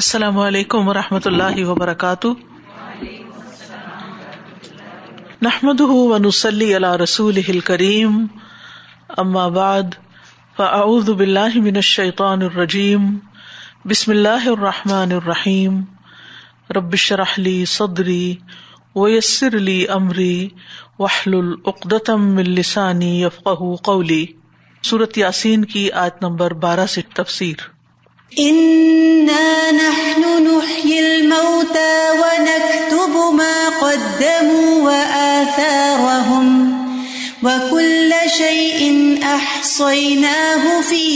السلام علیکم و رحمۃ اللہ وبرکاتہ۔ نحمد ونسلی علی رسول کریم اما بعد، فاعوذ باللہ من الشیطان الرجیم۔ بسم اللہ الرحمٰن الرحیم۔ ربش رحلی صدری ویسر علی عمری وحل العقدم السانی یفق قولی۔ صورت یاسین کی آیت نمبر بارہ سے تفسیر۔ وكل شيء في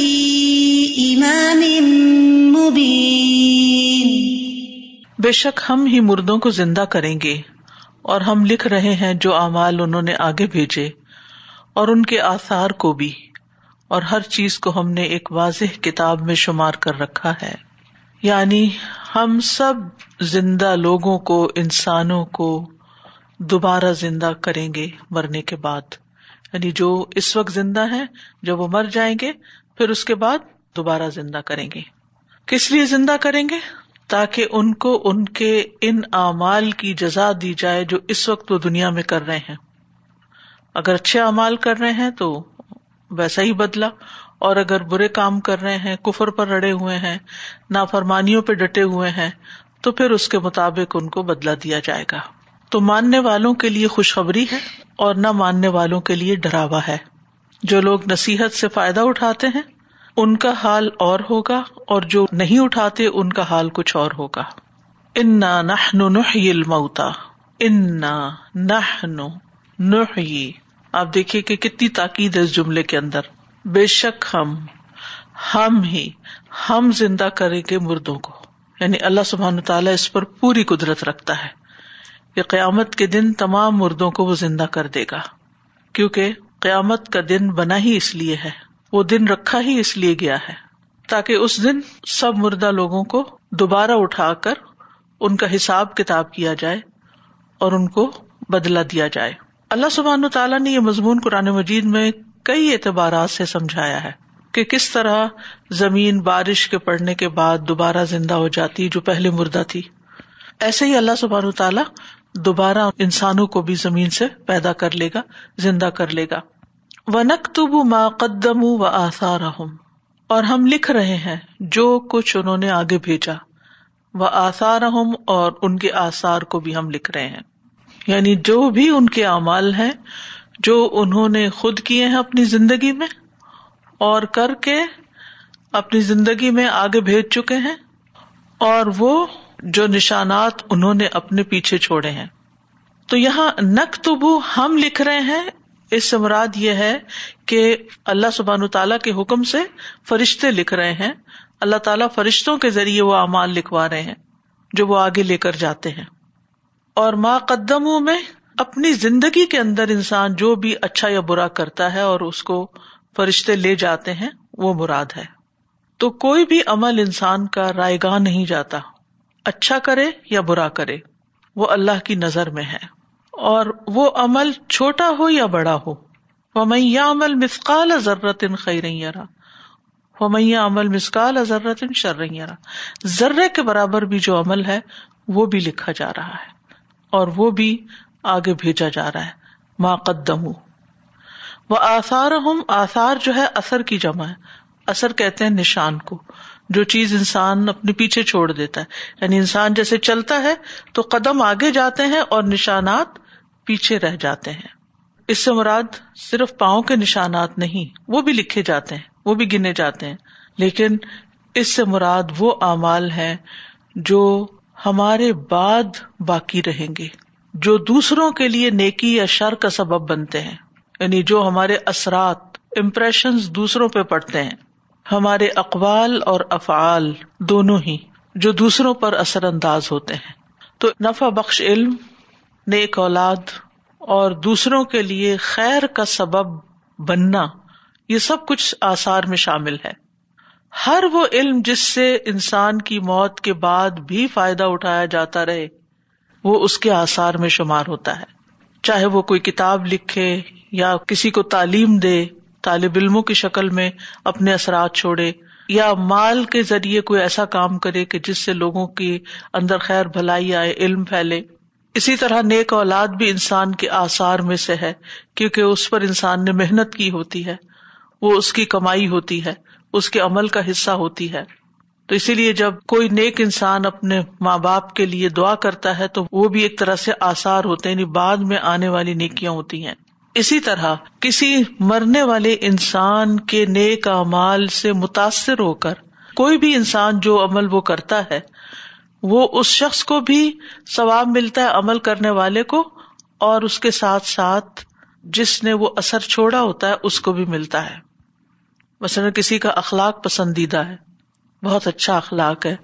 مبين بے شک ہم ہی مردوں کو زندہ کریں گے اور ہم لکھ رہے ہیں جو اعمال انہوں نے آگے بھیجے اور ان کے آثار کو بھی۔ اور ہر چیز کو ہم نے ایک واضح کتاب میں شمار کر رکھا ہے۔ یعنی ہم سب زندہ لوگوں کو، انسانوں کو دوبارہ زندہ کریں گے مرنے کے بعد۔ یعنی جو اس وقت زندہ ہے جب وہ مر جائیں گے، پھر اس کے بعد دوبارہ زندہ کریں گے۔ کس لیے زندہ کریں گے؟ تاکہ ان کو ان کے ان اعمال کی جزا دی جائے جو اس وقت وہ دنیا میں کر رہے ہیں۔ اگر اچھے اعمال کر رہے ہیں تو ویسا ہی بدلا اور اگر برے کام کر رہے ہیں، کفر پر رڑے ہوئے ہیں، نافرمانیوں پہ ڈٹے ہوئے ہیں، تو پھر اس کے مطابق ان کو بدلا دیا جائے گا۔ تو ماننے والوں کے لیے خوشخبری ہے اور نہ ماننے والوں کے لیے ڈراوا ہے۔ جو لوگ نصیحت سے فائدہ اٹھاتے ہیں، ان کا حال اور ہوگا، اور جو نہیں اٹھاتے، ان کا حال کچھ اور ہوگا۔ انا الموتا انا نہ آپ دیکھیے کہ کتنی تاکید ہے اس جملے کے اندر۔ بے شک ہم ہم ہی، ہم زندہ کریں گے مردوں کو۔ یعنی اللہ سبحان تعالیٰ اس پر پوری قدرت رکھتا ہے کہ قیامت کے دن تمام مردوں کو وہ زندہ کر دے گا۔ کیونکہ قیامت کا دن بنا ہی اس لیے ہے۔ وہ دن رکھا ہی اس لیے گیا ہے۔ تاکہ اس دن سب مردہ لوگوں کو دوبارہ اٹھا کر ان کا حساب کتاب کیا جائے اور ان کو بدلا دیا جائے۔ اللہ سبحان تعالیٰ نے یہ مضمون قرآن مجید میں کئی اعتبارات سے سمجھایا ہے کہ کس طرح زمین بارش کے پڑنے کے بعد دوبارہ زندہ ہو جاتی جو پہلے مردہ تھی۔ ایسے ہی اللہ سبحان تعالیٰ دوبارہ انسانوں کو بھی زمین سے پیدا کر لے گا، زندہ کر لے گا۔ و نقتب ما قدم و آسار اور ہم لکھ رہے ہیں جو کچھ انہوں نے آگے بھیجا۔ وہ آسار اور ان کے آثار کو بھی ہم لکھ رہے ہیں۔ یعنی جو بھی ان کے اعمال ہیں، جو انہوں نے خود کیے ہیں اپنی زندگی میں اور کر کے اپنی زندگی میں آگے بھیج چکے ہیں اور وہ جو نشانات انہوں نے اپنے پیچھے چھوڑے ہیں۔ تو یہاں نق تبو ہم لکھ رہے ہیں، اس سے مراد یہ ہے کہ اللہ سبحان تعالیٰ کے حکم سے فرشتے لکھ رہے ہیں۔ اللہ تعالیٰ فرشتوں کے ذریعے وہ اعمال لکھوا رہے ہیں جو وہ آگے لے کر جاتے ہیں۔ اور ماں قدموں میں اپنی زندگی کے اندر انسان جو بھی اچھا یا برا کرتا ہے اور اس کو فرشتے لے جاتے ہیں، وہ مراد ہے۔ تو کوئی بھی عمل انسان کا رائے گاہ نہیں جاتا۔ اچھا کرے یا برا کرے، وہ اللہ کی نظر میں ہے۔ اور وہ عمل چھوٹا ہو یا بڑا ہو۔ وہ عمل مسکال ضرورت ان خیرا وہ عمل مسکال ضرورت شررا ذرے کے برابر بھی جو عمل ہے، وہ بھی لکھا جا رہا ہے۔ اور وہ بھی آگے بھیجا جا رہا ہے۔ ماں قدم وہ آثار ہم آثار جو ہے اثر کی جمع ہے۔ اثر کہتے ہیں نشان کو۔ جو چیز انسان اپنے پیچھے چھوڑ دیتا ہے۔ یعنی انسان جیسے چلتا ہے تو قدم آگے جاتے ہیں اور نشانات پیچھے رہ جاتے ہیں۔ اس سے مراد صرف پاؤں کے نشانات نہیں، وہ بھی لکھے جاتے ہیں، وہ بھی گنے جاتے ہیں۔ لیکن اس سے مراد وہ اعمال ہے جو ہمارے بعد باقی رہیں گے، جو دوسروں کے لیے نیکی یا شر کا سبب بنتے ہیں یعنی جو ہمارے اثرات امپریشن دوسروں پہ پڑتے ہیں۔ ہمارے اقوال اور افعال دونوں ہی جو دوسروں پر اثر انداز ہوتے ہیں۔ تو نفع بخش علم، نیک اولاد اور دوسروں کے لیے خیر کا سبب بننا، یہ سب کچھ آثار میں شامل ہے۔ ہر وہ علم جس سے انسان کی موت کے بعد بھی فائدہ اٹھایا جاتا رہے، وہ اس کے آثار میں شمار ہوتا ہے۔ چاہے وہ کوئی کتاب لکھے یا کسی کو تعلیم دے، طالب علموں کی شکل میں اپنے اثرات چھوڑے، یا مال کے ذریعے کوئی ایسا کام کرے کہ جس سے لوگوں کے اندر خیر بھلائی آئے، علم پھیلے۔ اسی طرح نیک اولاد بھی انسان کے آسار میں سے ہے، کیونکہ اس پر انسان نے محنت کی ہوتی ہے۔ وہ اس کی کمائی ہوتی ہے، اس کے عمل کا حصہ ہوتی ہے۔ تو اسی لیے جب کوئی نیک انسان اپنے ماں باپ کے لیے دعا کرتا ہے تو وہ بھی ایک طرح سے آسار ہوتے ہیں یعنی بعد میں آنے والی نیکیاں ہوتی ہیں۔ اسی طرح کسی مرنے والے انسان کے نیک امال سے متاثر ہو کر کوئی بھی انسان جو عمل وہ کرتا ہے، وہ اس شخص کو بھی ثواب ملتا ہے عمل کرنے والے کو، اور اس کے ساتھ ساتھ جس نے وہ اثر چھوڑا ہوتا ہے، اس کو بھی ملتا ہے۔ مثلاً کسی کا اخلاق پسندیدہ ہے، بہت اچھا اخلاق ہے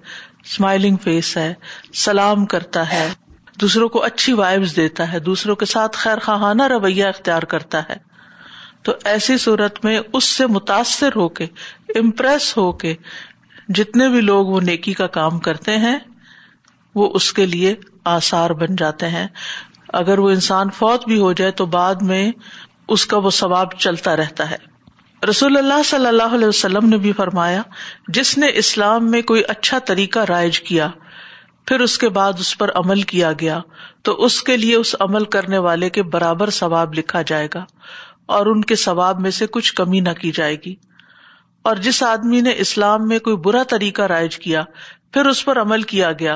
اسمائلنگ فیس ہے، سلام کرتا ہے، دوسروں کو اچھی وائبس دیتا ہے، دوسروں کے ساتھ خیر خواہانہ رویہ اختیار کرتا ہے۔ تو ایسی صورت میں اس سے متاثر ہو کے امپریس ہو کے جتنے بھی لوگ وہ نیکی کا کام کرتے ہیں، وہ اس کے لیے آسار بن جاتے ہیں۔ اگر وہ انسان فوت بھی ہو جائے تو بعد میں اس کا وہ ثواب چلتا رہتا ہے۔ رسول اللہ صلی اللہ علیہ وسلم نے بھی فرمایا، جس نے اسلام میں کوئی اچھا طریقہ رائج کیا، پھر اس کے بعد اس پر عمل کیا گیا، تو اس کے لیے اس عمل کرنے والے کے برابر ثواب لکھا جائے گا، اور ان کے ثواب میں سے کچھ کمی نہ کی جائے گی۔ اور جس آدمی نے اسلام میں کوئی برا طریقہ رائج کیا، پھر اس پر عمل کیا گیا،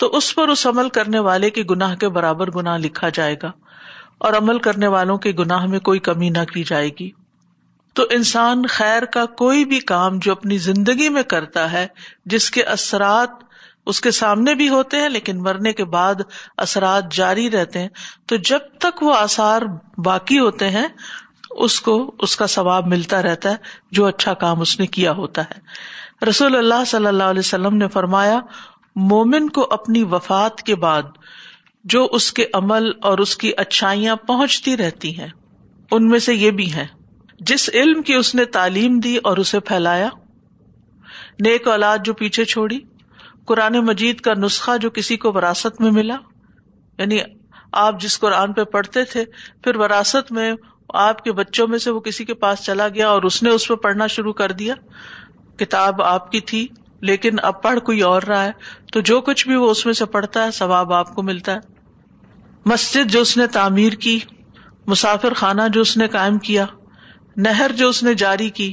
تو اس پر اس عمل کرنے والے کے گناہ کے برابر گناہ لکھا جائے گا، اور عمل کرنے والوں کے گناہ میں کوئی کمی نہ کی جائے گی۔ تو انسان خیر کا کوئی بھی کام جو اپنی زندگی میں کرتا ہے، جس کے اثرات اس کے سامنے بھی ہوتے ہیں، لیکن مرنے کے بعد اثرات جاری رہتے ہیں، تو جب تک وہ آثار باقی ہوتے ہیں، اس کو، اس کا ثواب ملتا رہتا ہے، جو اچھا کام اس نے کیا ہوتا ہے۔ رسول اللہ صلی اللہ علیہ وسلم نے فرمایا، مومن کو اپنی وفات کے بعد جو اس کے عمل اور اس کی اچھائیاں پہنچتی رہتی ہیں، ان میں سے یہ بھی ہیں۔ جس علم کی اس نے تعلیم دی اور اسے پھیلایا، نیک اولاد جو پیچھے چھوڑی، قرآن مجید کا نسخہ جو کسی کو وراثت میں ملا یعنی آپ جس قرآن پہ پڑھتے تھے، پھر وراثت میں آپ کے بچوں میں سے وہ کسی کے پاس چلا گیا اور اس نے اس پہ پڑھنا شروع کر دیا۔ کتاب آپ کی تھی، لیکن اب پڑھ کوئی اور رہا ہے۔ تو جو کچھ بھی وہ اس میں سے پڑھتا ہے، ثواب آپ کو ملتا ہے۔ مسجد جو اس نے تعمیر کی، مسافر خانہ جو اس نے قائم کیا نہر جو اس نے جاری کی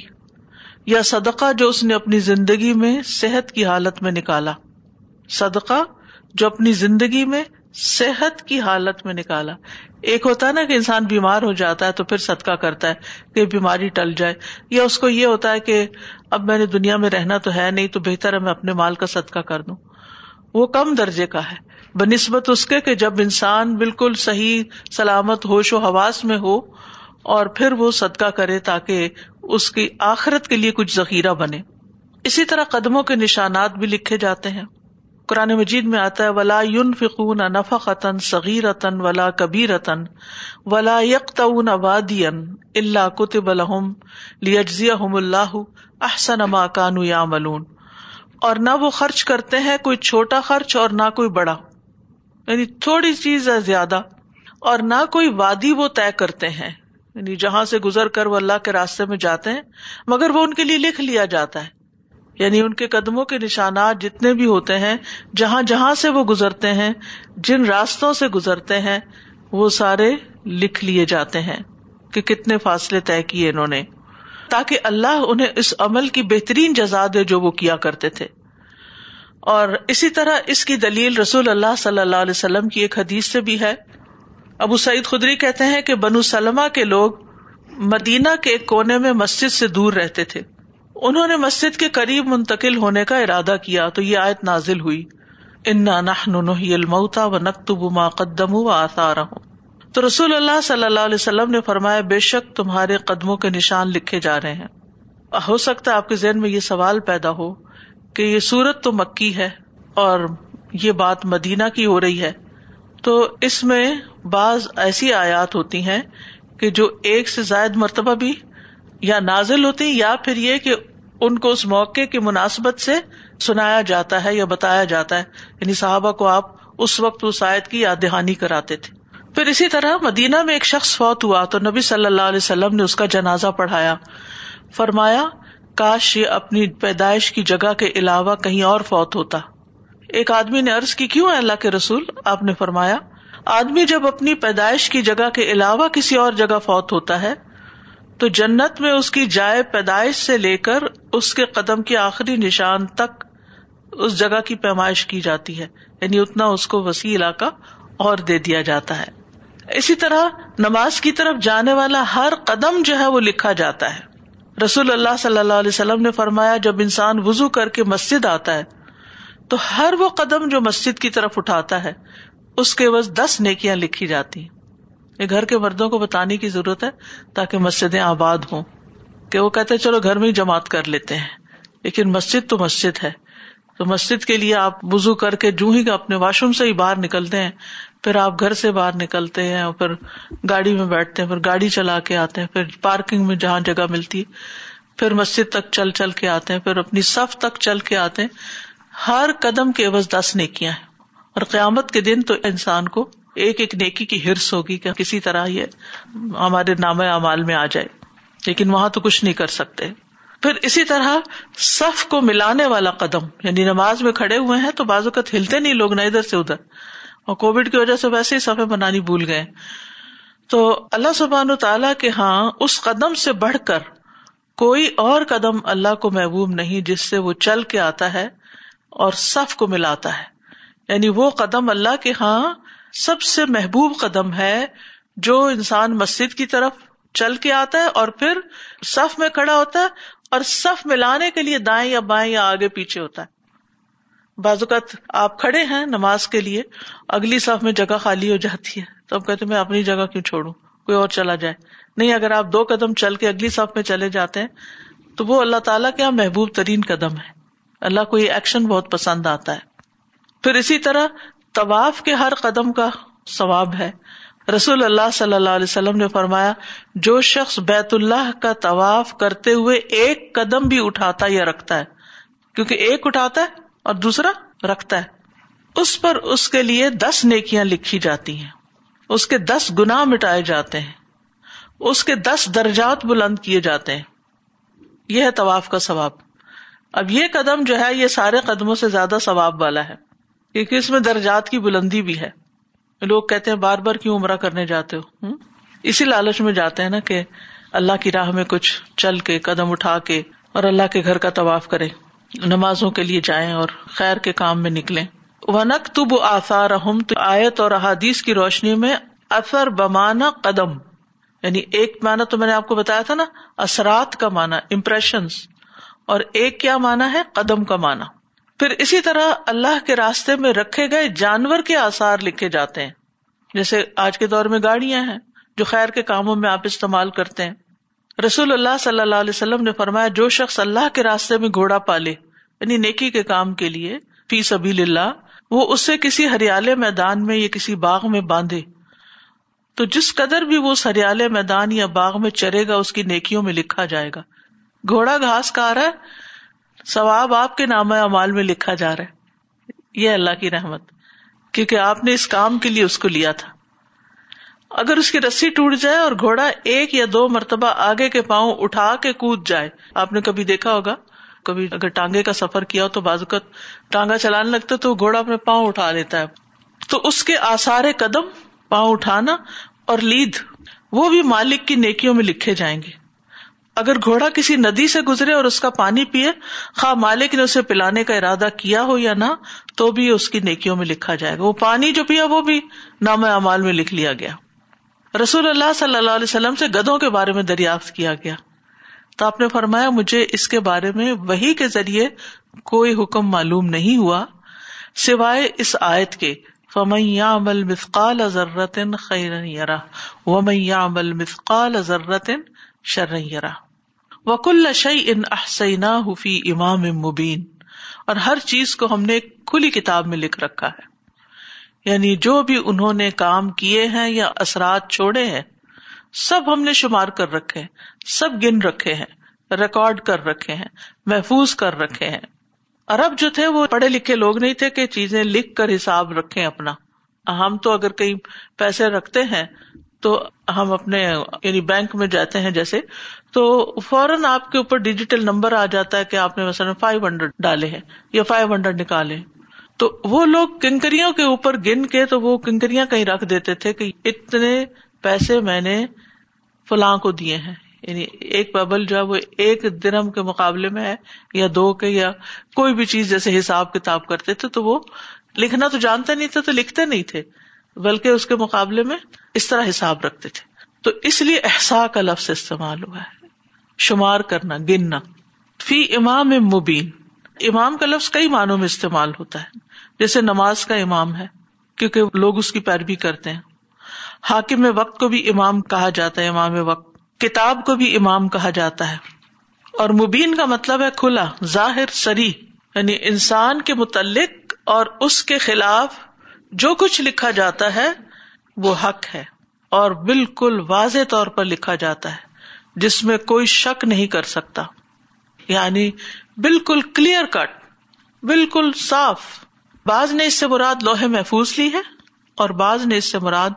یا صدقہ جو اس نے اپنی زندگی میں صحت کی حالت میں نکالا۔ صدقہ جو اپنی زندگی میں صحت کی حالت میں نکالا۔ ایک ہوتا ہے نا کہ انسان بیمار ہو جاتا ہے تو پھر صدقہ کرتا ہے کہ بیماری ٹل جائے۔ یا اس کو یہ ہوتا ہے کہ اب میں نے دنیا میں رہنا تو ہے نہیں تو بہتر ہے میں اپنے مال کا صدقہ کر دوں۔ وہ کم درجے کا ہے۔ بہ نسبت اس کے کہ جب انسان بالکل صحیح، سلامت، ہوش و حواس میں ہو اور پھر وہ صدقہ کرے تاکہ اس کی آخرت کے لیے کچھ ذخیرہ بنے۔ اسی طرح قدموں کے نشانات بھی لکھے جاتے ہیں۔ قرآن مجید میں آتا ہے، ولا یون فکون نف قطن صغیر ولا کبیر ولا یکتون وادین اللہ کتب الحم لیجزی اللہ احسن ما کانو یا ملون اور نہ وہ خرچ کرتے ہیں کوئی چھوٹا خرچ اور نہ کوئی بڑا۔ یعنی تھوڑی چیز ہے زیادہ اور نہ کوئی وادی وہ طے کرتے ہیں۔ یعنی جہاں سے گزر کر وہ اللہ کے راستے میں جاتے ہیں، مگر وہ ان کے لیے لکھ لیا جاتا ہے۔ یعنی ان کے قدموں کے نشانات جتنے بھی ہوتے ہیں، جہاں جہاں سے وہ گزرتے ہیں، جن راستوں سے گزرتے ہیں، وہ سارے لکھ لیے جاتے ہیں کہ کتنے فاصلے طے کیے انہوں نے۔ تاکہ اللہ انہیں اس عمل کی بہترین جزا دے جو وہ کیا کرتے تھے۔ اور اسی طرح اس کی دلیل رسول اللہ صلی اللہ علیہ وسلم کی ایک حدیث سے بھی ہے۔ ابو سعید خدری کہتے ہیں کہ بنو سلما کے لوگ مدینہ کے ایک کونے میں مسجد سے دور رہتے تھے۔ انہوں نے مسجد کے قریب منتقل ہونے کا ارادہ کیا تو یہ آیت نازل ہوئی۔ انا الموتا و نقتب ما قدم و آتا رہوں تو رسول اللہ صلی اللہ علیہ وسلم نے فرمایا، بے شک تمہارے قدموں کے نشان لکھے جا رہے ہیں۔ ہو سکتا ہے آپ کے ذہن میں یہ سوال پیدا ہو کہ یہ سورت تو مکی ہے اور یہ بات مدینہ کی ہو رہی ہے۔ تو اس میں بعض ایسی آیات ہوتی ہیں کہ جو ایک سے زائد مرتبہ بھی یا نازل ہوتی یا پھر یہ کہ ان کو اس موقع کی مناسبت سے سنایا جاتا ہے یا بتایا جاتا ہے۔ یعنی صحابہ کو آپ اس وقت اس آیت کی یاد دہانی کراتے تھے۔ پھر اسی طرح مدینہ میں ایک شخص فوت ہوا تو نبی صلی اللہ علیہ وسلم نے اس کا جنازہ پڑھایا۔ فرمایا، کاش یہ اپنی پیدائش کی جگہ کے علاوہ کہیں اور فوت ہوتا۔ ایک آدمی نے ارض کی، کیوں ہے اللہ کے رسول؟ آپ نے فرمایا، آدمی جب اپنی پیدائش کی جگہ کے علاوہ کسی اور جگہ فوت ہوتا ہے، تو جنت میں اس کی جائے پیدائش سے لے کر اس کے قدم کے آخری نشان تک اس جگہ کی پیمائش کی جاتی ہے۔ یعنی اتنا اس کو وسیع علاقہ اور دے دیا جاتا ہے۔ اسی طرح نماز کی طرف جانے والا ہر قدم جو ہے وہ لکھا جاتا ہے۔ رسول اللہ صلی اللہ علیہ وسلم نے فرمایا، جب انسان وزو کر کے مسجد آتا ہے تو ہر وہ قدم جو مسجد کی طرف اٹھاتا ہے، اس کے بس دس نیکیاں لکھی جاتی ہیں۔ یہ گھر کے مردوں کو بتانے کی ضرورت ہے تاکہ مسجدیں آباد ہوں۔ کہ وہ کہتے چلو گھر میں ہی جماعت کر لیتے ہیں۔ لیکن مسجد تو مسجد ہے۔ تو مسجد کے لیے آپ وزو کر کے جو ہی اپنے واش روم سے ہی باہر نکلتے ہیں۔ پھر آپ گھر سے باہر نکلتے ہیں اور پھر گاڑی میں بیٹھتے ہیں، پھر گاڑی چلا کے آتے ہیں، پھر پارکنگ میں جہاں جگہ ملتی ہے۔ پھر مسجد تک چل چل کے آتے ہیں، پھر اپنی صف تک چل کے آتے ہیں۔ ہر قدم کے بس دس نیکیاں ہیں۔ اور قیامت کے دن تو انسان کو ایک ایک نیکی کی ہرس ہوگی کہ کسی طرح یہ ہمارے نام اعمال میں آ جائے۔ لیکن وہاں تو کچھ نہیں کر سکتے۔ پھر اسی طرح صف کو ملانے والا قدم یعنی نماز میں کھڑے ہوئے ہیں تو بازو کا ہلتے نہیں لوگ نہ ادھر سے ادھر۔ اور کووڈ کی وجہ سے ویسے ہی صفے بنانی بھول گئے۔ تو اللہ سبحان تعالیٰ کے ہاں اس قدم سے بڑھ کر کوئی اور قدم اللہ کو محبوب نہیں جس سے وہ چل کے آتا ہے۔ اور صف کو ملاتا ہے۔ یعنی وہ قدم اللہ کے ہاں سب سے محبوب قدم ہے جو انسان مسجد کی طرف چل کے آتا ہے اور پھر صف میں کھڑا ہوتا ہے اور صف ملانے کے لیے دائیں یا بائیں یا آگے پیچھے ہوتا ہے۔ بعض اوقات آپ کھڑے ہیں نماز کے لیے، اگلی صف میں جگہ خالی ہو جاتی ہے، تو اب کہتے میں اپنی جگہ کیوں چھوڑوں؟ کوئی اور چلا جائے۔ نہیں، اگر آپ دو قدم چل کے اگلی صف میں چلے جاتے ہیں، تو وہ اللہ تعالیٰ کے یہاں محبوب ترین قدم ہے۔ اللہ کو یہ ایکشن بہت پسند آتا ہے۔ پھر اسی طرح طواف کے ہر قدم کا ثواب ہے۔ رسول اللہ صلی اللہ علیہ وسلم نے فرمایا، جو شخص بیت اللہ کا طواف کرتے ہوئے ایک قدم بھی اٹھاتا یا رکھتا ہے، کیونکہ ایک اٹھاتا ہے اور دوسرا رکھتا ہے۔ اس پر اس کے لیے دس نیکیاں لکھی جاتی ہیں۔ اس کے دس گنا مٹائے جاتے ہیں۔ اس کے دس درجات بلند کیے جاتے ہیں۔ یہ ہے طواف کا ثواب۔ اب یہ قدم جو ہے یہ سارے قدموں سے زیادہ ثواب والا ہے، کیونکہ اس میں درجات کی بلندی بھی ہے۔ لوگ کہتے ہیں بار بار کیوں عمرہ کرنے جاتے ہو؟ اسی لالچ میں جاتے ہیں نا کہ اللہ کی راہ میں کچھ چل کے، قدم اٹھا کے اور اللہ کے گھر کا طواف کرے نمازوں کے لیے جائیں اور خیر کے کام میں نکلے ونک تب آثار آیت اور احادیث کی روشنی میں اثر بمانا قدم۔ یعنی ایک مانا تو میں نے آپ کو بتایا تھا نا، اثرات کا مانا امپریشن اور ایک کیا مانا ہے؟ قدم کا مانا پھر اسی طرح اللہ کے راستے میں رکھے گئے جانور کے آسار لکھے جاتے ہیں۔ جیسے آج کے دور میں گاڑیاں ہیں جو خیر کے کاموں میں آپ استعمال کرتے ہیں۔ رسول اللہ صلی اللہ علیہ وسلم نے فرمایا، جو شخص اللہ کے راستے میں گھوڑا پالے یعنی نیکی کے کام کے لیے، فی سبھی اللہ، وہ اسے کسی ہریالے میدان میں یا کسی باغ میں باندھے۔ تو جس قدر بھی وہ اس ہریالے میدان یا باغ میں چرے گا، اس کی نیکیوں میں لکھا جائے گا۔ گھوڑا گھاس کا رہا ہے، ثواب آپ کے نام امال میں لکھا جا رہا ہے۔ یہ اللہ کی رحمت۔ کیونکہ آپ نے اس کام کے لیے اس کو لیا تھا۔ اگر اس کی رسی ٹوٹ جائے اور گھوڑا ایک یا دو مرتبہ آگے کے پاؤں اٹھا کے کود جائے، آپ نے کبھی دیکھا ہوگا؟ کبھی اگر ٹانگے کا سفر کیا ہو تو بازوقت ٹانگا چلانے لگتا تو گھوڑا اپنے پاؤں اٹھا لیتا ہے۔ تو اس کے آسار قدم، پاؤں اٹھانا اور لید، وہ بھی مالک کی نیکیوں میں لکھے جائیں گے۔ اگر گھوڑا کسی ندی سے گزرے اور اس کا پانی پیے، خواہ مالک نے اسے پلانے کا ارادہ کیا ہو یا نہ، تو بھی اس کی نیکیوں میں لکھا جائے گا۔ وہ پانی جو پیا، وہ بھی نام امال میں لکھ لیا گیا۔ رسول اللہ صلی اللہ علیہ وسلم سے گدوں کے بارے میں دریافت کیا گیا۔ تو آپ نے فرمایا، مجھے اس کے بارے میں وہی کے ذریعے کوئی حکم معلوم نہیں ہوا، سوائے اس آیت کے فمیا عمل مسقال ضرورت خیر یرا ومیا عمل مسقال ضرورت شر یرا وکل شعی ان احسینا حفی امام مبین اور ہر چیز کو ہم نے کھلی کتاب میں لکھ رکھا ہے۔ یعنی جو بھی انہوں نے کام کیے ہیں یا اثرات چھوڑے ہیں، سب ہم نے شمار کر رکھے سب گن رکھے ہیں، ریکارڈ کر رکھے ہیں، محفوظ کر رکھے ہیں۔ ارب جو تھے وہ پڑھے لکھے لوگ نہیں تھے کہ چیزیں لکھ کر حساب رکھے اپنا۔ ہم تو اگر کہیں پیسے رکھتے ہیں تو ہم اپنے یعنی بینک میں جاتے ہیں جیسے تو فوراً آپ کے اوپر ڈیجیٹل نمبر آ جاتا ہے کہ آپ نے مثلاً فائیو ہنڈریڈ ڈالے ہیں یا فائیو ہنڈریڈ نکالے تو وہ لوگ کنکریوں کے اوپر گن کے تو وہ کنکریاں کہیں رکھ دیتے تھے کہ اتنے پیسے میں نے فلاں کو دیے ہیں۔ یعنی ایک ببل جو ہے وہ ایک درم کے مقابلے میں ہے یا دو کے یا کوئی بھی چیز جیسے حساب کتاب کرتے تھے تو وہ لکھنا تو جانتے نہیں تھے تو لکھتے نہیں تھے، بلکہ اس کے مقابلے میں اس طرح حساب رکھتے تھے۔ تو اس لیے احسا کا لفظ استعمال ہوا ہے۔ شمار کرنا، گننا۔ فی امام مبین۔ امام کا لفظ کئی معنوں میں استعمال ہوتا ہے۔ جیسے نماز کا امام ہے، کیونکہ لوگ اس کی پیروی کرتے ہیں۔ حاکم وقت کو بھی امام کہا جاتا ہے، امام وقت۔ کتاب کو بھی امام کہا جاتا ہے۔ اور مبین کا مطلب ہے کھلا، ظاہر سری یعنی انسان کے متعلق اور اس کے خلاف جو کچھ لکھا جاتا ہے، وہ حق ہے۔ اور بالکل واضح طور پر لکھا جاتا ہے۔ جس میں کوئی شک نہیں کر سکتا۔ یعنی بالکل کلیئر کٹ بالکل صاف۔ بعض نے اس سے مراد لوہے محفوظ لی ہے اور بعض نے اس سے مراد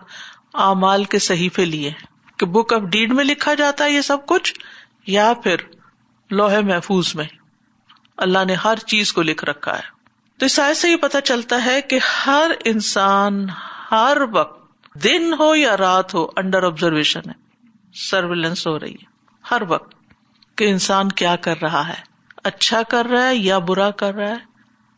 اعمال کے صحیفے لیے۔ کہ بک آف ڈیڈ میں لکھا جاتا ہے یہ سب کچھ یا پھر لوہے محفوظ میں۔ اللہ نے ہر چیز کو لکھ رکھا ہے۔ تو اس سے ہی پتا چلتا ہے کہ ہر انسان ہر وقت دن ہو یا رات ہو انڈر آبزرویشن ہے۔ سرویلنس ہو رہی ہے۔ ہر وقت کہ انسان کیا کر رہا ہے۔ اچھا کر رہا ہے یا برا کر رہا ہے؟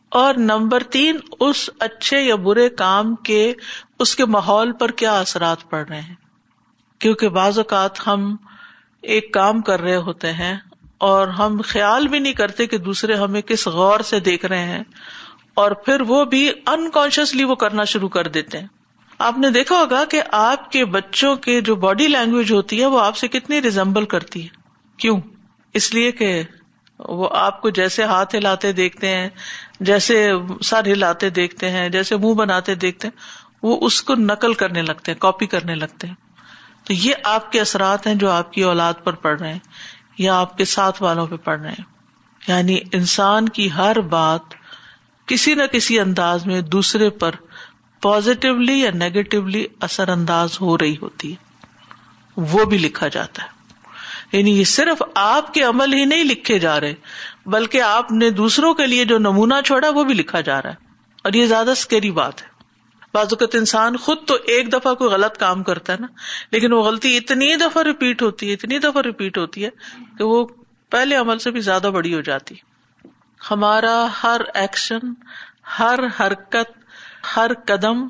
اور نمبر تین، اس اچھے یا برے کام کے، اس کے ماحول پر کیا اثرات پڑ رہے ہیں؟ کیونکہ بعض اوقات ہم ایک کام کر رہے ہوتے ہیں اور ہم خیال بھی نہیں کرتے کہ دوسرے ہمیں کس غور سے دیکھ رہے ہیں اور پھر وہ بھی انکانشیسلی وہ کرنا شروع کر دیتے ہیں۔ آپ نے دیکھا ہوگا کہ آپ کے بچوں کے جو باڈی لینگویج ہوتی ہے وہ آپ سے کتنی ریزمبل کرتی ہے۔ کیوں؟ اس لیے کہ وہ آپ کو جیسے ہاتھ ہلاتے دیکھتے ہیں، جیسے سر ہلاتے دیکھتے ہیں، جیسے منہ بناتے دیکھتے ہیں، وہ اس کو نقل کرنے لگتے ہیں کاپی کرنے لگتے ہیں۔ تو یہ آپ کے اثرات ہیں جو آپ کی اولاد پر پڑ رہے ہیں، یا آپ کے ساتھ والوں پہ پڑ رہے ہیں۔ یعنی انسان کی ہر بات کسی نہ کسی انداز میں دوسرے پر پازیٹیولی یا نیگیٹولی اثر انداز ہو رہی ہوتی ہے۔ وہ بھی لکھا جاتا ہے۔ یعنی یہ صرف آپ کے عمل ہی نہیں لکھے جا رہے، بلکہ آپ نے دوسروں کے لیے جو نمونہ چھوڑا وہ بھی لکھا جا رہا ہے۔ اور یہ زیادہ اسکیری بات ہے۔ بعض اوقات انسان خود تو ایک دفعہ کوئی غلط کام کرتا ہے نا، لیکن وہ غلطی اتنی دفعہ ریپیٹ ہوتی ہے، اتنی دفعہ ریپیٹ ہوتی ہے کہ وہ پہلے عمل سے بھی زیادہ بڑی ہو جاتی۔ ہمارا ہر ایکشن ہر حرکت ہر قدم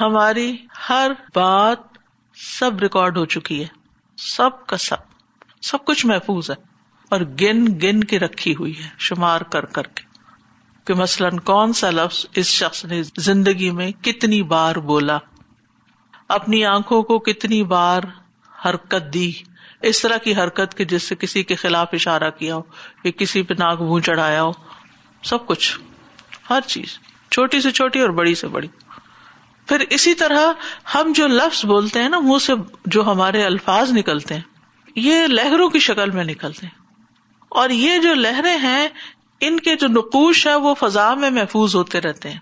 ہماری ہر بات سب ریکارڈ ہو چکی ہے۔ سب کا سب سب کچھ محفوظ ہے اور گن گن کے رکھی ہوئی ہے، شمار کر کر کے۔ کہ مثلاً کون سا لفظ اس شخص نے زندگی میں کتنی بار بولا؟ اپنی آنکھوں کو کتنی بار حرکت دی؟ اس طرح کی حرکت کی جس سے کسی کے خلاف اشارہ کیا ہو، یا کسی پہ ناک منہ چڑھایا ہو، سب کچھ، ہر چیز۔ چھوٹی سے چھوٹی اور بڑی سے بڑی۔ پھر اسی طرح ہم جو لفظ بولتے ہیں نا، منہ سے جو ہمارے الفاظ نکلتے ہیں، یہ لہروں کی شکل میں نکلتے ہیں۔ اور یہ جو لہریں ہیں، ان کے جو نقوش ہے وہ فضا میں محفوظ ہوتے رہتے ہیں۔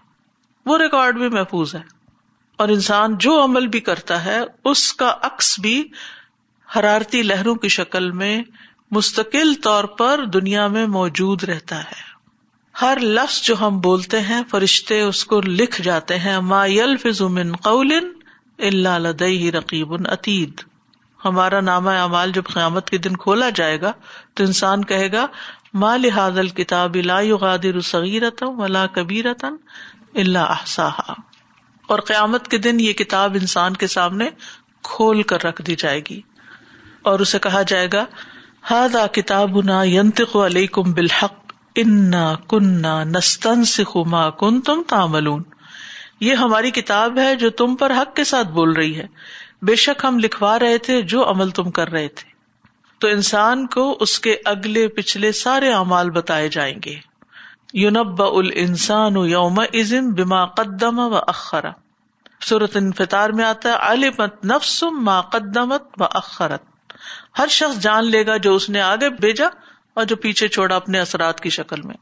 وہ ریکارڈ بھی محفوظ ہے۔ اور انسان جو عمل بھی کرتا ہے، اس کا عکس بھی حرارتی لہروں کی شکل میں مستقل طور پر دنیا میں موجود رہتا ہے۔ ہر لفظ جو ہم بولتے ہیں، فرشتے اس کو لکھ جاتے ہیں، ما یلفظ من قول الا لدیہ رقیب عتید۔ ہمارا نامہ اعمال جب قیامت کے دن کھولا جائے گا، تو انسان کہے گا، ما لحاظ الکتاب لا یغادر صغیرتا ولا کبیرتا الا احصاها اور قیامت کے دن یہ کتاب انسان کے سامنے کھول کر رکھ دی جائے گی۔ اور اسے کہا جائے گا ہاضا کتابنا ينطق علیکم بالحق۔ انا کننا نستن ما کن تم تاملون یہ ہماری کتاب ہے جو تم پر حق کے ساتھ بول رہی ہے۔ بے شک ہم لکھوا رہے تھے جو عمل تم کر رہے تھے۔ تو انسان کو اس کے اگلے پچھلے سارے اعمال بتائے جائیں گے۔ یونب ال انسان یوم ازم بما قدم و اخرا صورت انفطار میں آتا ہے، علمت نفس ما قدمت و اخرت ہر شخص جان لے گا جو اس نے آگے بھیجا اور جو پیچھے چھوڑا اپنے اثرات کی شکل میں۔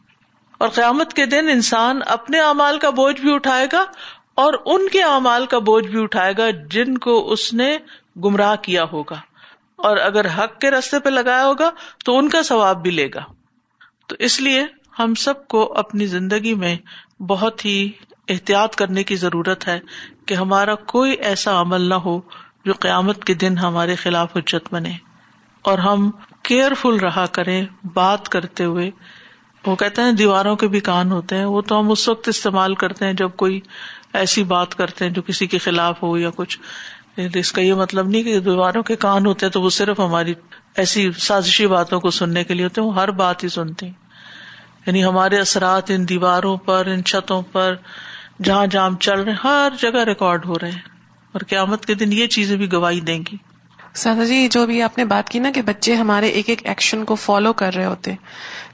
اور قیامت کے دن انسان اپنے اعمال کا بوجھ بھی اٹھائے گا اور ان کے اعمال کا بوجھ بھی اٹھائے گا جن کو اس نے گمراہ کیا ہوگا۔ اور اگر حق کے رستے پہ لگایا ہوگا تو ان کا ثواب بھی لے گا۔ تو اس لیے ہم سب کو اپنی زندگی میں بہت ہی احتیاط کرنے کی ضرورت ہے کہ ہمارا کوئی ایسا عمل نہ ہو جو قیامت کے دن ہمارے خلاف حجت بنے۔ اور ہم کیئرفل رہا کریں، بات کرتے ہوئے۔ وہ کہتے ہیں، دیواروں کے بھی کان ہوتے ہیں۔ وہ تو ہم اس وقت استعمال کرتے ہیں جب کوئی ایسی بات کرتے ہیں جو کسی کے خلاف ہو یا کچھ۔ اس کا یہ مطلب نہیں کہ دیواروں کے کان ہوتے ہیں تو وہ صرف ہماری ایسی سازشی باتوں کو سننے کے لیے ہوتے ہیں، وہ ہر بات ہی سنتے ہیں۔ یعنی ہمارے اثرات ان دیواروں پر، ان چھتوں پر، جہاں جہاں چل رہے ہر جگہ ریکارڈ ہو رہے ہیں۔ اور قیامت کے دن یہ چیزیں بھی گواہی دیں گی۔ سادہ جی جو بھی آپ نے بات کی نا کہ بچے ہمارے ایک ایک ایکشن کو فالو کر رہے ہوتے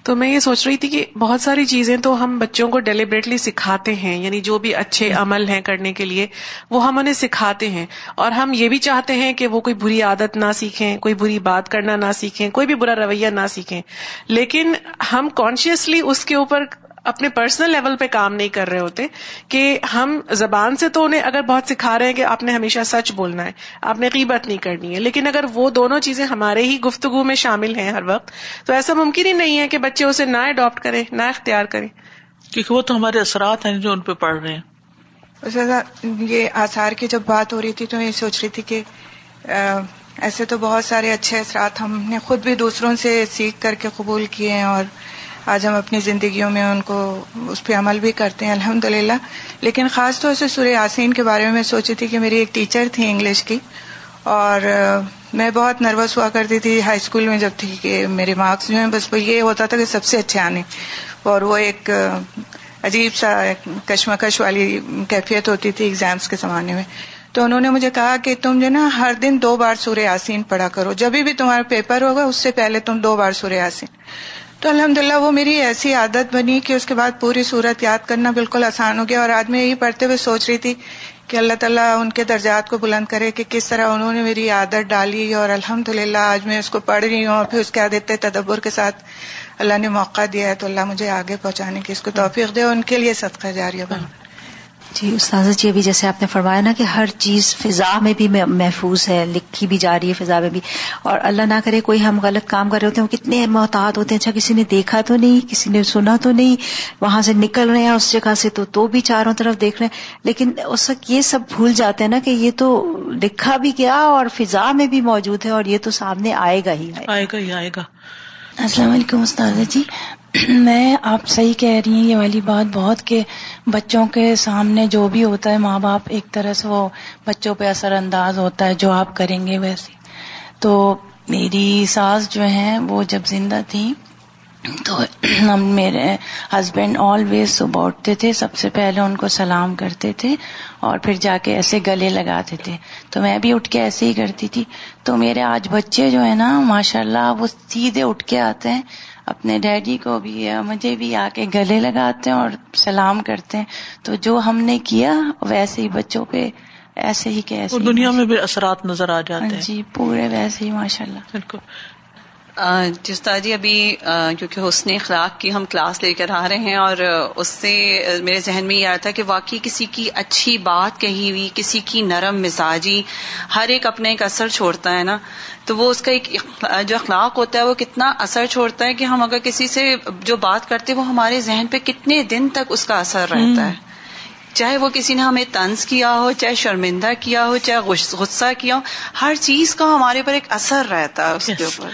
تو میں یہ سوچ رہی تھی کہ بہت ساری چیزیں تو ہم بچوں کو ڈیلیبریٹلی سکھاتے ہیں یعنی جو بھی اچھے عمل ہیں کرنے کے لیے وہ ہم انہیں سکھاتے ہیں۔ اور ہم یہ بھی چاہتے ہیں کہ وہ کوئی بری عادت نہ سیکھیں کوئی بری بات کرنا نہ سیکھیں کوئی بھی برا رویہ نہ سیکھیں۔ لیکن ہم کانشیسلی اس کے اوپر اپنے پرسنل لیول پہ کام نہیں کر رہے ہوتے کہ ہم زبان سے تو انہیں اگر بہت سکھا رہے ہیں کہ آپ نے ہمیشہ سچ بولنا ہے آپ نے قیمت نہیں کرنی ہے لیکن اگر وہ دونوں چیزیں ہمارے ہی گفتگو میں شامل ہیں ہر وقت تو ایسا ممکن ہی نہیں ہے کہ بچے اسے نہ اڈاپٹ کریں نہ اختیار کریں۔ کیونکہ وہ تو ہمارے اثرات ہیں جو ان پہ پڑ رہے ہیں۔ یہ آثار کی جب بات ہو رہی تھی تو یہ سوچ رہی تھی کہ ایسے تو بہت سارے اچھے اثرات ہم نے خود بھی دوسروں سے سیکھ کر کے قبول کیے ہیں اور آج ہم اپنی زندگیوں میں ان کو اس پہ عمل بھی کرتے ہیں الحمد للہ لیکن خاص طور سے سورہ یاسین کے بارے میں میں سوچی تھی کہ میری ایک ٹیچر تھی انگلش کی، اور میں بہت نروس ہوا کرتی تھی ہائی اسکول میں، جب تھی کہ میرے مارکس جو ہیں، بس وہ یہ ہوتا تھا کہ سب سے اچھے آنے۔ اور وہ ایک عجیب سا کشمکش والی کیفیت ہوتی تھی ایگزامس کے زمانے میں۔ تو انہوں نے مجھے کہا کہ تم جو نا، ہر دن دو بار سورہ یاسین پڑھا کرو۔ جب بھی تمہارا پیپر ہوگا، اس سے پہلے تم دو بار سورہ یاسین۔ تو الحمد للہ وہ میری ایسی عادت بنی کہ اس کے بعد پوری صورت یاد کرنا بالکل آسان ہو گیا اور آج میں یہی پڑھتے ہوئے سوچ رہی تھی کہ اللہ تعالیٰ ان کے درجات کو بلند کرے کہ کس طرح انہوں نے میری عادت ڈالی اور الحمد للہ آج میں اس کو پڑھ رہی ہوں اور پھر اس کے عادت تدبر کے ساتھ اللہ نے موقع دیا ہے تو اللہ مجھے آگے پہنچانے کی اس کو توفیق دے ان کے لیے صدقہ جاریہ بنا جی استاذ جی ابھی جیسے آپ نے فرمایا نا کہ ہر چیز فضا میں بھی محفوظ ہے، لکھی بھی جا رہی ہے فضا میں بھی۔ اور اللہ نہ کرے کوئی ہم غلط کام کر رہے ہوتے ہیں، وہ کتنے محتاط ہوتے ہیں۔ اچھا کسی نے دیکھا تو نہیں، کسی نے سنا تو نہیں، وہاں سے نکل رہے ہیں اس جگہ سے تو تو بھی چاروں طرف دیکھ رہے ہیں۔ لیکن اس وقت یہ سب بھول جاتے ہیں نا کہ یہ تو لکھا بھی گیا اور فضا میں بھی موجود ہے اور یہ تو سامنے آئے گا ہی۔ آئے گا ہی، آئے گا۔ السلام علیکم استاد جی۔ میں آپ صحیح کہہ رہی ہیں یہ والی بات بہت کہ بچوں کے سامنے جو بھی ہوتا ہے ماں باپ ایک طرح سے وہ بچوں پہ اثر انداز ہوتا ہے جو آپ کریں گے ویسے۔ تو میری ساس جو ہیں وہ جب زندہ تھیں تو ہم میرے ہسبینڈ آلویز صبح اٹھتے تھے سب سے پہلے ان کو سلام کرتے تھے اور پھر جا کے ایسے گلے لگاتے تھے۔ تو میں بھی اٹھ کے ایسے ہی کرتی تھی۔ تو میرے آج بچے جو ہے نا ماشاء اللہ وہ سیدھے اٹھ کے آتے ہیں۔ اپنے ڈیڈی کو بھی مجھے بھی آ کے گلے لگاتے ہیں اور سلام کرتے ہیں۔ تو جو ہم نے کیا ویسے ہی بچوں پہ ایسے ہی کہ دنیا میں بھی اثرات نظر آ جاتے ہیں۔ جی پورے ویسے ہی ماشاء اللہ بالکل۔ جستا جی ابھی کیونکہ حسن اخلاق کی ہم کلاس لے کر آ رہے ہیں اور اس سے میرے ذہن میں یہ آیا تھا کہ واقعی کسی کی اچھی بات کہی ہوئی کسی کی نرم مزاجی ہر ایک اپنے ایک اثر چھوڑتا ہے نا تو وہ اس کا ایک جو اخلاق ہوتا ہے وہ کتنا اثر چھوڑتا ہے کہ ہم اگر کسی سے جو بات کرتے وہ ہمارے ذہن پہ کتنے دن تک اس کا اثر رہتا ہے۔ چاہے وہ کسی نے ہمیں طنز کیا ہو چاہے شرمندہ کیا ہو چاہے غصہ کیا ہو ہر چیز کا ہمارے پر ایک اثر رہتا ہے اس کے اوپر۔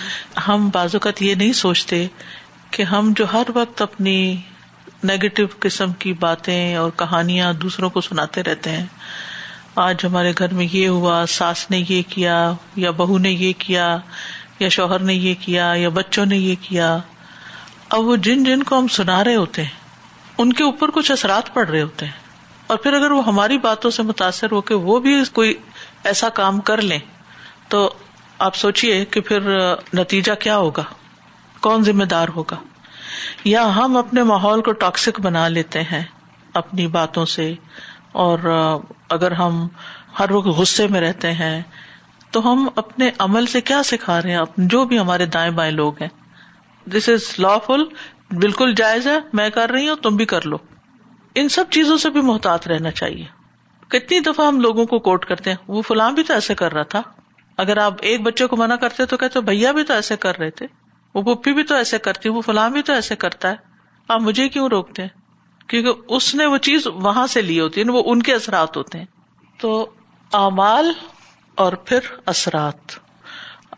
ہم بعض اوقات یہ نہیں سوچتے کہ ہم جو ہر وقت اپنی نیگیٹو قسم کی باتیں اور کہانیاں دوسروں کو سناتے رہتے ہیں۔ آج ہمارے گھر میں یہ ہوا ساس نے یہ کیا یا بہو نے یہ کیا یا شوہر نے یہ کیا یا بچوں نے یہ کیا۔ اب وہ جن جن کو ہم سنا رہے ہوتے ہیں ان کے اوپر کچھ اثرات پڑ رہے ہوتے ہیں۔ اور پھر اگر وہ ہماری باتوں سے متاثر ہو کے وہ بھی کوئی ایسا کام کر لیں، تو آپ سوچیے کہ پھر نتیجہ کیا ہوگا؟ کون ذمہ دار ہوگا؟ یا ہم اپنے ماحول کو ٹاکسک بنا لیتے ہیں اپنی باتوں سے، اور اگر ہم ہر وقت غصے میں رہتے ہیں، تو ہم اپنے عمل سے کیا سکھا رہے ہیں؟ جو بھی ہمارے دائیں بائیں لوگ ہیں۔ دس از لا فل بالکل جائز ہے، میں کر رہی ہوں، تم بھی کر لو۔ ان سب چیزوں سے بھی محتاط رہنا چاہیے۔ کتنی دفعہ ہم لوگوں کو کوٹ کرتے ہیں، وہ فلاں بھی تو ایسے کر رہا تھا۔ اگر آپ ایک بچے کو منع کرتے تو کہتے، بھیا بھی تو ایسے کر رہے تھے۔ وہ پپی بھی تو ایسے کرتی، وہ فلاں بھی تو ایسے کرتا ہے۔ آپ مجھے کیوں روکتے ہیں؟ کیونکہ اس نے وہ چیز وہاں سے لی ہوتی ہے یعنی وہ ان کے اثرات ہوتے ہیں۔ تو اعمال اور پھر اثرات۔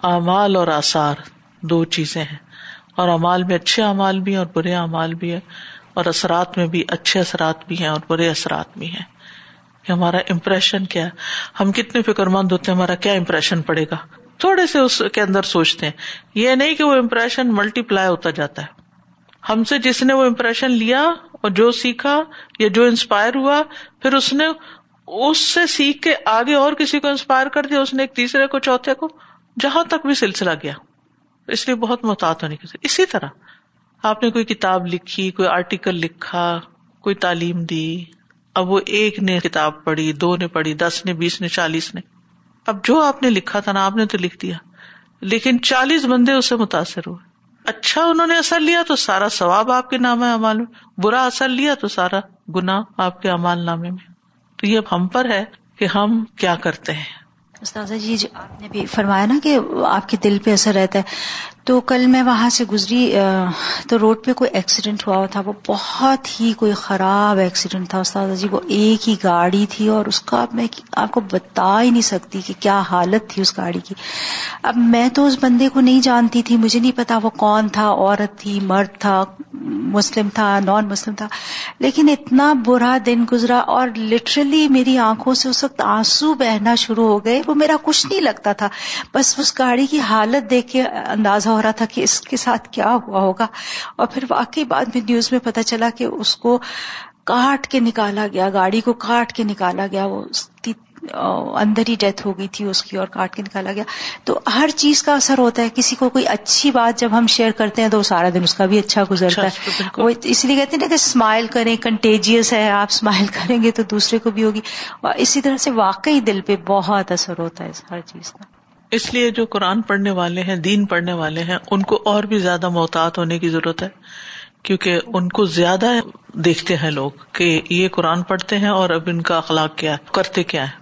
اعمال اور آثار دو چیزیں ہیں۔ اور امال میں اچھے امال بھی ہیں اور برے امال بھی ہیں۔ اور اثرات میں بھی اچھے اثرات بھی ہیں اور برے اثرات بھی ہیں۔ کہ ہمارا امپریشن کیا ہم کتنے فکر مند ہوتے ہیں، ہمارا کیا امپریشن پڑے گا؟ تھوڑے سے اس کے اندر سوچتے ہیں۔ یہ نہیں کہ وہ امپریشن ملٹی پلائی ہوتا جاتا ہے۔ ہم سے جس نے وہ امپریشن لیا اور جو سیکھا یا جو انسپائر ہوا، پھر اس نے اس سے سیکھ کے آگے اور کسی کو انسپائر کر دیا، اس نے ایک تیسرے کو، چوتھے کو، جہاں تک بھی سلسلہ گیا۔ اس لیے بہت محتاط ہونے کی اسی طرح آپ نے کوئی کتاب لکھی، کوئی آرٹیکل لکھا، کوئی تعلیم دی، اب وہ ایک نے کتاب پڑھی، دو نے پڑھی، دس نے، بیس نے، چالیس نے۔ اب جو آپ نے لکھا تھا نا، آپ نے تو لکھ دیا۔ لیکن چالیس بندے اس سے متاثر ہوئے۔ اچھا انہوں نے اثر لیا تو سارا ثواب آپ کے نام امال میں، برا اثر لیا تو سارا گنا آپ کے امال نامے میں۔ تو یہ ہم پر ہے کہ ہم کیا کرتے ہیں۔ استاذہ جی جو آپ نے بھی فرمایا نا کہ آپ کے دل پہ اثر رہتا ہے تو کل میں وہاں سے گزری تو روڈ پہ کوئی ایکسیڈنٹ ہوا تھا، وہ بہت ہی کوئی خراب ایکسیڈنٹ تھا، استاد جی وہ ایک ہی گاڑی تھی اور اس کا میں آپ کو بتا ہی نہیں سکتی کہ کیا حالت تھی اس گاڑی کی۔ اب میں تو اس بندے کو نہیں جانتی تھی، مجھے نہیں پتا وہ کون تھا، عورت تھی، مرد تھا، مسلم تھا نان مسلم تھا، لیکن اتنا برا دن گزرا اور لٹرلی میری آنکھوں سے اس وقت آنسو بہنا شروع ہو گئے، وہ میرا کچھ نہیں لگتا تھا۔ بس اس گاڑی کی حالت دیکھ کے اندازہ ہو رہا تھا کہ اس کے ساتھ کیا ہوا ہوگا۔ اور پھر واقعی بعد میں نیوز میں پتا چلا کہ اس کو کاٹ کے نکالا گیا گاڑی کو کاٹ کے نکالا گیا۔ وہ اندر ہی ڈیتھ ہو گئی تھی اس کی اور کاٹ کے نکالا گیا۔ تو ہر چیز کا اثر ہوتا ہے۔ کسی کو کوئی اچھی بات جب ہم شیئر کرتے ہیں تو سارا دن اس کا بھی اچھا گزرتا ہے۔ اچھا، وہ اس لیے کہتے ہیں نا کہ اسمائل کریں کنٹیجیس ہے آپ اسمائل کریں گے تو دوسرے کو بھی ہوگی۔ اور اسی طرح سے واقعی دل پہ بہت اثر ہوتا ہے ہر چیز کا۔ اس لیے جو قرآن پڑھنے والے ہیں، دین پڑھنے والے ہیں، ان کو اور بھی زیادہ محتاط ہونے کی ضرورت ہے، کیونکہ ان کو زیادہ دیکھتے ہیں لوگ کہ یہ قرآن پڑھتے ہیں اور اب ان کا اخلاق کیا ہے، کرتے کیا ہے